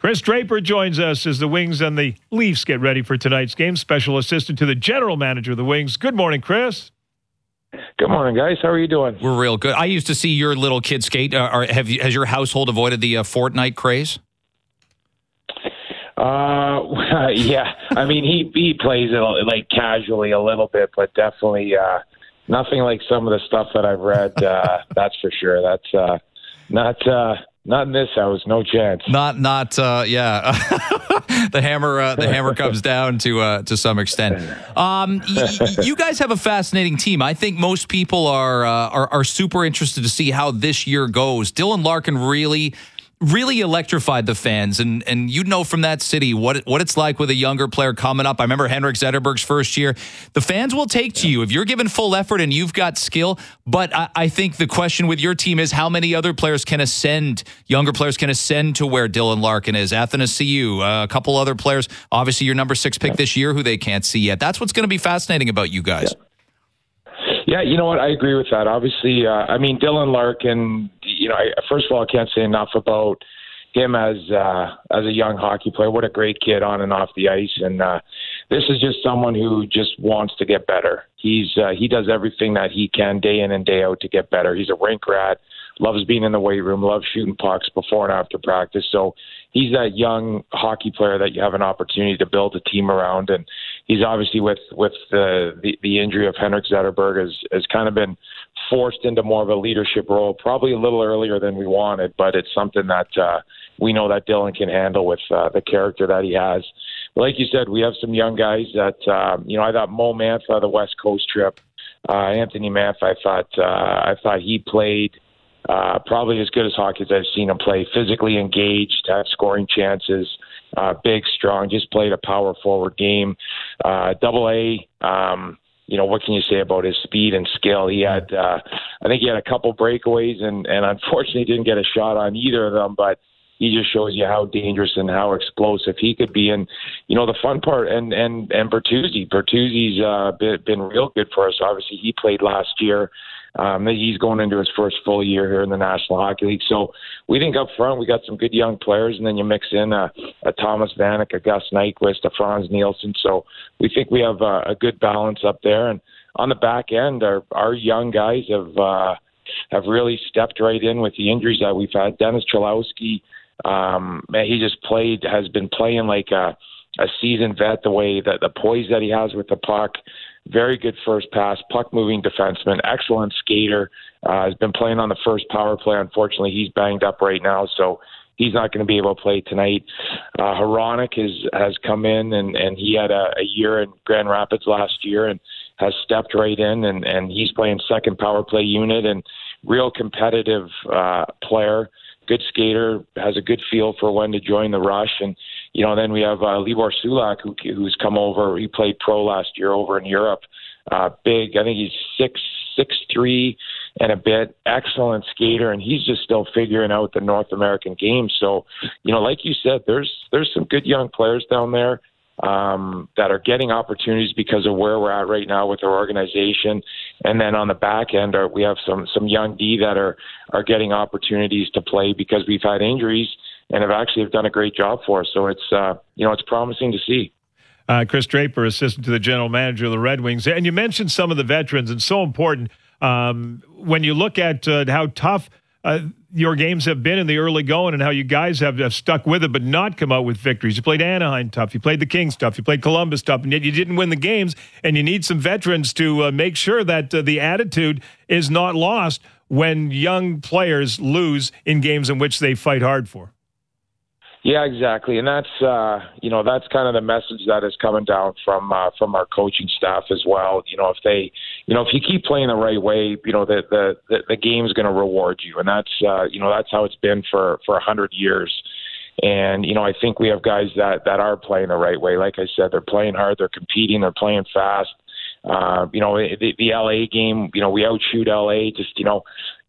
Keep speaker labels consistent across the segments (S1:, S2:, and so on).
S1: Kris Draper joins us as the Wings and the Leafs get ready for tonight's game. Special assistant to the general manager of the Wings. Good morning, Kris.
S2: Good morning, guys. How are you doing?
S3: We're real good. I used to see your little kid skate. Uh, have you, has your household avoided the uh, Fortnite craze?
S2: Uh, yeah. I mean, he he plays it like casually a little bit, but definitely uh, nothing like some of the stuff that I've read. Uh, that's for sure. That's uh, not uh, not in this house, no chance.
S3: Not, not, uh, yeah. the hammer, uh, the hammer comes down to uh, to some extent. Um, y- you guys have a fascinating team. I think most people are, uh, are are super interested to see how this year goes. Dylan Larkin really really electrified the fans and and you know from that city what what it's like with a younger player coming up. I remember Henrik Zetterberg's first year. The fans will take to you if you're given full effort and you've got skill. But I, I think the question with your team is how many other players can ascend, younger players can ascend to where Dylan Larkin is. Athanasiu, uh, a couple other players. Obviously, your number six pick this year who they can't see yet. That's what's going to be fascinating about you guys.
S2: Yeah. Yeah, you know what? I agree with that. Obviously, uh, I mean Dylan Larkin. You know, I, first of all, I can't say enough about him as uh, as a young hockey player. What a great kid on and off the ice, and uh, this is just someone who just wants to get better. He's uh, he does everything that he can day in and day out to get better. He's a rink rat, loves being in the weight room, loves shooting pucks before and after practice. So he's that young hockey player that you have an opportunity to build a team around, and he's obviously with with the the, the injury of Henrik Zetterberg has has kind of been forced into more of a leadership role, probably a little earlier than we wanted, but it's something that uh, we know that Dylan can handle with uh, the character that he has. But like you said, we have some young guys that um, you know. I thought Mo Mantha, the West Coast trip, uh, Anthony Mantha, I thought uh, I thought he played. Uh, probably as good as hockey as I've seen him play. Physically engaged, had scoring chances, uh, big, strong. Just played a power forward game. Uh, double A. Um, you know what can you say about his speed and skill? He had, uh, I think he had a couple breakaways, and and unfortunately didn't get a shot on either of them. But he just shows you how dangerous and how explosive he could be. And you know the fun part, and and and Bertuzzi, Bertuzzi's uh, been, been real good for us. Obviously, he played last year. Um, he's going into his first full year here in the National Hockey League. So we think up front we got some good young players, and then you mix in a, a Thomas Vanek, a Gus Nyquist, a Frans Nielsen. So we think we have a, a good balance up there. And on the back end, our our young guys have uh, have really stepped right in with the injuries that we've had. Dennis Cholowski um, man, he just played, has been playing like a, a seasoned vet. The way that the poise that he has with the puck, very good first pass, puck moving defenseman, excellent skater. Uh, has been playing on the first power play. Unfortunately, he's banged up right now, so he's not going to be able to play tonight. Uh, Hronek has has come in and and he had a, a year in Grand Rapids last year and has stepped right in and and he's playing second power play unit and real competitive uh, player good skater, has a good feel for when to join the rush. And, you know, then we have uh, Libor Sulak, who, who's come over. He played pro last year over in Europe. Uh, big, I think he's six, six, three and a bit. Excellent skater, and he's just still figuring out the North American game. So, you know, like you said, there's there's some good young players down there um, that are getting opportunities because of where we're at right now with our organization. And then on the back end, are, we have some some young D that are are getting opportunities to play because we've had injuries and have actually have done a great job for us. So it's uh, you know it's promising to see.
S1: Uh, Kris Draper, assistant to the general manager of the Red Wings, and you mentioned some of the veterans, and so important um, when you look at uh, how tough uh, your games have been in the early going and how you guys have, have, stuck with it but not come out with victories. You played Anaheim tough, you played the Kings tough, you played Columbus tough, and yet you didn't win the games. And you need some veterans to uh, make sure that uh, the attitude is not lost when young players lose in games in which they fight hard for.
S2: Yeah, exactly, and that's uh, you know that's kind of the message that is coming down from uh, from our coaching staff as well. You know, if they, you know, if you keep playing the right way, you know, the the the, the game's going to reward you, and that's uh, you know that's how it's been for for a hundred years. And you know, I think we have guys that that are playing the right way. Like I said, they're playing hard, they're competing, they're playing fast. Uh, you know, the, the LA game, you know, we outshoot LA. Just you know,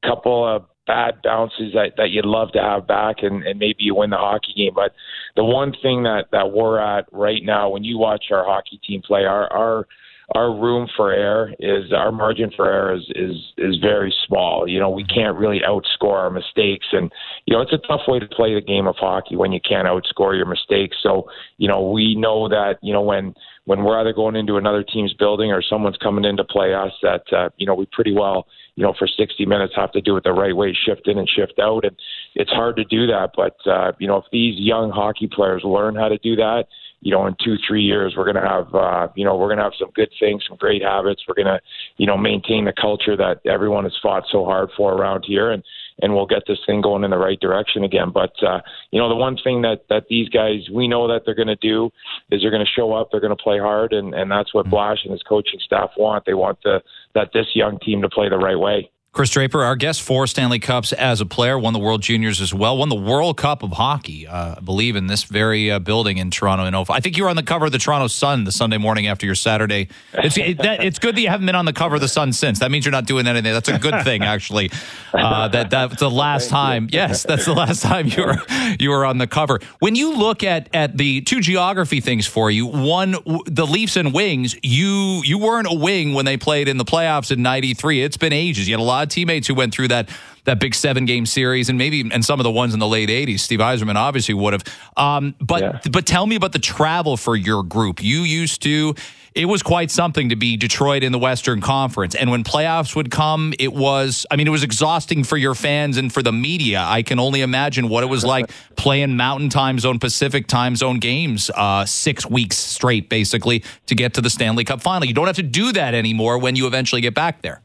S2: couple of bad bounces that, that you'd love to have back and, and maybe you win the hockey game. But the one thing that, that we're at right now, when you watch our hockey team play, our, our our room for error is our margin for error is is is very small. You know, we can't really outscore our mistakes, and you know it's a tough way to play the game of hockey when you can't outscore your mistakes. So you know we know that you know when when we're either going into another team's building or someone's coming in to play us, that uh, you know we pretty well you know for 60 minutes have to do it the right way, shift in and shift out, and it's hard to do that. But uh, you know if these young hockey players learn how to do that you know, in two, three years, we're going to have, uh, you know, we're going to have some good things, some great habits. We're going to, you know, maintain the culture that everyone has fought so hard for around here, and and we'll get this thing going in the right direction again. But uh, you know, the one thing that that these guys we know that they're going to do is they're going to show up, they're going to play hard, and and that's what Blash and his coaching staff want. They want the that this young team to play the right way.
S3: Kris Draper, our guest, four Stanley Cups as a player, won the World Juniors as well, won the World Cup of Hockey, uh, I believe, in this very uh, building in Toronto. In I think you were on the cover of the Toronto Sun the Sunday morning after your Saturday. It's, it, that, it's good that you haven't been on the cover of the Sun since. That means you're not doing anything. That's a good thing, actually. Uh, that that's the last time. Yes, that's the last time you were you were on the cover. When you look at at the two geography things for you, one the Leafs and Wings, you you weren't a wing when they played in the playoffs in '93. It's been ages. You had a lot teammates who went through that that big seven game series and maybe and some of the ones in the late 80s steve Yzerman obviously would have. Um, but yeah. but tell me about the travel for your group. You used to it was quite something to be detroit in the western conference. And when playoffs would come it was i mean it was exhausting for your fans and for the media. I can only imagine what it was like playing mountain time zone pacific time zone games uh, six weeks straight basically to get to the stanley cup final. You don't have to do that anymore when you eventually get back there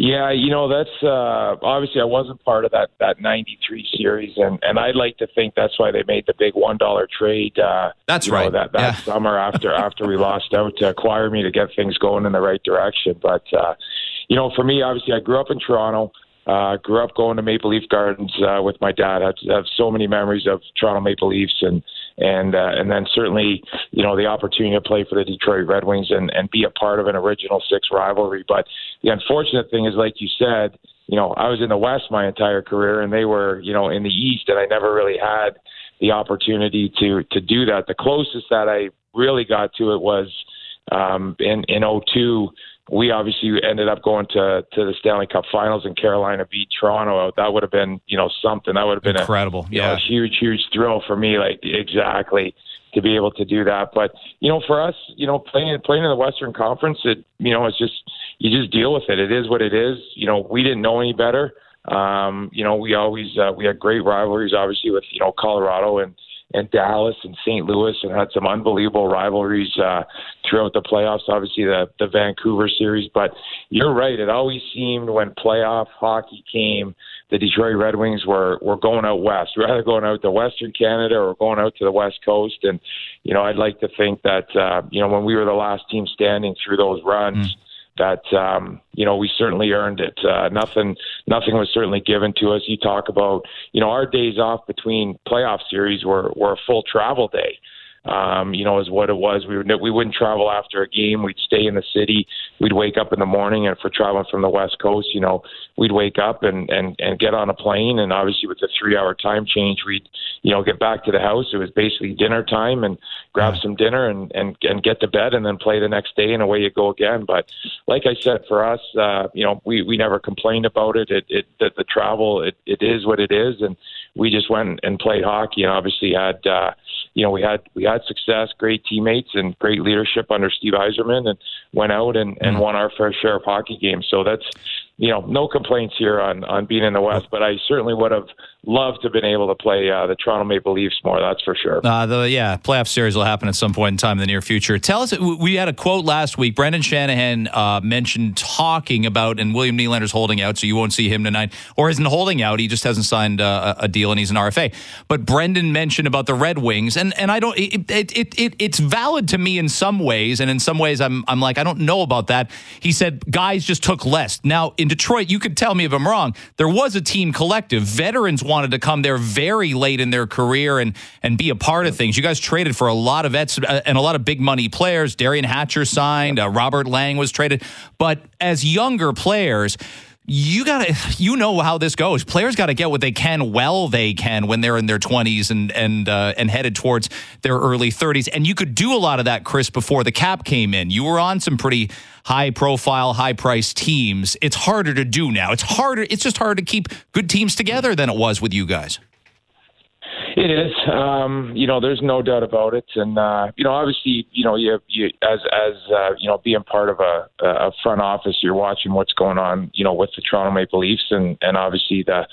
S2: yeah, you know that's uh, obviously I wasn't part of that that '93 series, and and I'd like to think that's why they made the big one dollar trade. Uh,
S3: that's right.
S2: Know, that that yeah. summer after after we lost out to acquire me to get things going in the right direction. But uh, you know, for me, obviously, I grew up in Toronto. Uh, grew up going to Maple Leaf Gardens uh, with my dad. I have, I have so many memories of Toronto Maple Leafs, and and uh, and then certainly you know the opportunity to play for the Detroit Red Wings and and be a part of an original six rivalry. But the unfortunate thing is, like you said, you know I was in the West my entire career, and they were you know in the East, and I never really had the opportunity to to do that. The closest that I really got to it was um, in in 02 we obviously ended up going to to the Stanley Cup Finals and Carolina beat Toronto. That would have been you know something. That would have been
S3: incredible.
S2: A,
S3: yeah,
S2: know, a huge huge thrill for me. Like exactly to be able to do that. But you know, for us, you know, playing playing in the Western Conference, it you know, it's just you just deal with it. It is what it is. You know, we didn't know any better. Um, you know, we always uh, we had great rivalries, obviously with you know Colorado and and Dallas and St. Louis and had some unbelievable rivalries uh, throughout the playoffs. Obviously, the the Vancouver series, but you're right. It always seemed when playoff hockey came, the Detroit Red Wings were were going out west, rather going out to Western Canada or going out to the West Coast. And you know, I'd like to think that uh, you know when we were the last team standing through those runs. Mm that um, you know we certainly earned it. Uh, nothing, nothing was certainly given to us. You talk about you know our days off between playoff series were were a full travel day um, you know, is what it was. We would we wouldn't travel after a game. We'd stay in the city. We'd wake up in the morning, and if we're traveling from the West Coast, you know, we'd wake up and and and get on a plane. And obviously, with the three-hour time change, we'd you know get back to the house. It was basically dinner time, and grab some dinner and and and get to bed, and then play the next day, and away you go again. But like I said, for us, uh, you know, we we never complained about it. It it the, the travel, it it is what it is, and we just went and played hockey, and obviously had. uh you know, we had we had success, great teammates, and great leadership under Steve Yzerman, and went out and, and mm-hmm. won our fair share of hockey games. So that's you know, no complaints here on on being in the West, but I certainly would have loved to have been able to play uh, the Toronto Maple Leafs more. That's for sure.
S3: Uh, the yeah, playoff series will happen at some point in time in the near future. Tell us, we had a quote last week. Brendan Shanahan uh, mentioned talking about, and William Nylander's holding out, so you won't see him tonight, or isn't holding out. He just hasn't signed uh, a deal, and he's an RFA. But Brendan mentioned about the Red Wings, and and I don't. It, it, it, it it's valid to me in some ways, and in some ways, I'm I'm like I don't know about that. He said guys just took less. Now in Detroit, you could tell me if I'm wrong. There was a team collective. Veterans wanted to come there very late in their career and and be a part of things. You guys traded for a lot of vets uh, and a lot of big money players. Derian Hatcher signed. Uh, Robert Lang was traded. But as younger players you got to you know how this goes. Players got to get what they can well they can when they're in their 20s and and uh, and headed towards their early 30s. And you could do a lot of that, Kris, before the cap came in. You were on some pretty high profile, high priced teams. It's harder to do now. It's harder. It's just harder to keep good teams together than it was with you guys.
S2: It is. Um, you know, there's no doubt about it. And uh, you know, obviously, you know, you, you as as uh, you know, being part of a, a front office, you're watching what's going on. You know, with the Toronto Maple Leafs, and and obviously the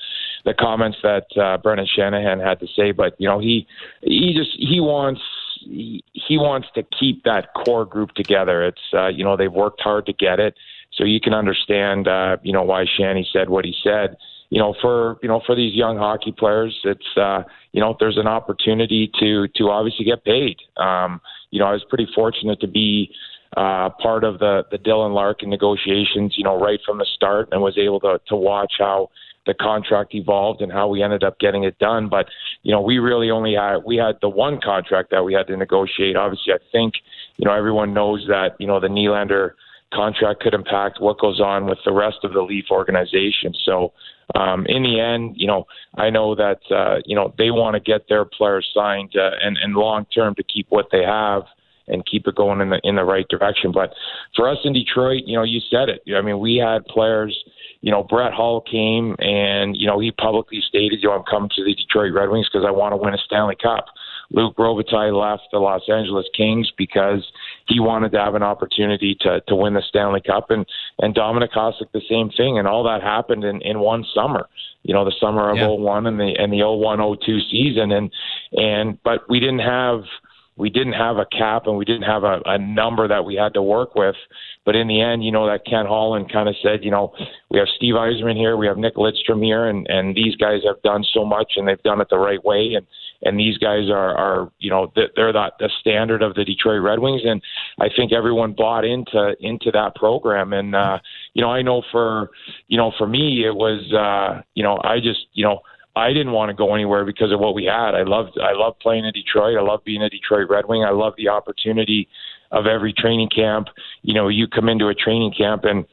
S2: the comments that uh, Brendan Shanahan had to say. But you know, he he just he wants he, he wants to keep that core group together. It's uh, you know they've worked hard to get it, so you can understand uh, you know why Shanny said what he said you know, for you know, for these young hockey players, it's uh, you know, there's an opportunity to to obviously get paid. Um, you know, I was pretty fortunate to be uh, part of the the Dylan Larkin negotiations, you know, right from the start, and was able to to watch how the contract evolved and how we ended up getting it done. But you know, we really only had we had the one contract that we had to negotiate. Obviously, I think you know everyone knows that you know the Nylander contract could impact what goes on with the rest of the Leaf organization. So um, in the end, you know, I know that uh, you know they want to get their players signed uh, and and long term to keep what they have and keep it going in the in the right direction. But for us in Detroit, you know, you said it. I mean, we had players. You know, Brett Hull came and you know he publicly stated, "You know, I'm coming to the Detroit Red Wings because I want to win a Stanley Cup." Luc Robitaille left the Los Angeles Kings because he wanted to have an opportunity to to win the Stanley Cup, and and Dominik Hasek the same thing, and all that happened in in one summer. You know, the summer of yeah. 01 and the and the 0102 season, and and but we didn't have we didn't have a cap and we didn't have a, a number that we had to work with. But in the end, you know, that Ken Holland kind of said, you know, we have Steve Yzerman here, we have Nick Lidstrom here, and, and these guys have done so much and they've done it the right way. And, and these guys are, are you know, they're that the standard of the Detroit Red Wings. And I think everyone bought into, into that program. And, uh, you know, I know for, you know, for me, it was, uh, you know, I just, you know, I didn't want to go anywhere because of what we had. I loved I loved playing in Detroit. I love being a Detroit Red Wing. I love the opportunity of every training camp. You know, you come into a training camp and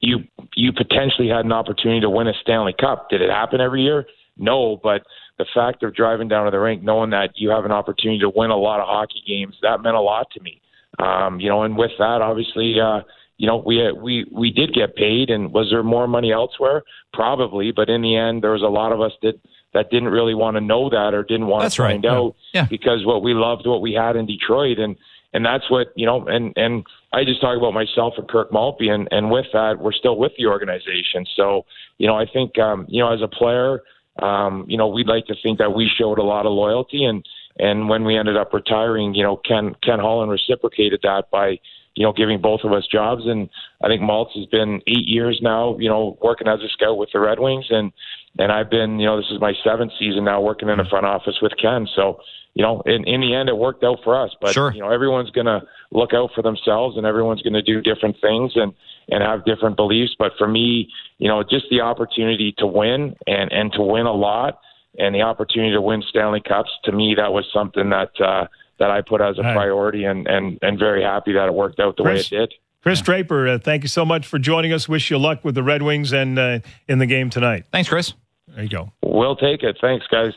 S2: you you potentially had an opportunity to win a Stanley Cup. Did it happen every year? No, but the fact of driving down to the rink, knowing that you have an opportunity to win a lot of hockey games, that meant a lot to me. Um, you know, and with that, obviously, uh, you know, we we we did get paid, and was there more money elsewhere? Probably, but in the end, there was a lot of us that that didn't really want to know that or didn't want
S3: that's
S2: to find
S3: right.
S2: out
S3: yeah.
S2: because what we loved what we had in Detroit, and and that's what you know, and and I just talk about myself and Kirk Maltby, and and with that, we're still with the organization. So you know, I think um, you know, as a player, um, you know, we'd like to think that we showed a lot of loyalty and. And when we ended up retiring, you know, Ken Ken Holland reciprocated that by you know, giving both of us jobs. And I think Maltz has been eight years now, you know, working as a scout with the Red Wings, and and I've been, you know, this is my seventh season now working in the front office with Ken. So, you know, in in the end, it worked out for us. But
S3: sure.
S2: you know, everyone's gonna look out for themselves, and everyone's gonna do different things and and have different beliefs. But for me, you know, just the opportunity to win and and to win a lot. And the opportunity to win Stanley Cups, to me, that was something that uh, that I put as a priority, and and and very happy that it worked out the Kris, way it did.
S1: Kris Draper, uh, thank you so much for joining us. Wish you luck with the Red Wings and uh, in the game tonight.
S3: Thanks, Kris.
S1: There you go.
S2: We'll take it. Thanks, guys.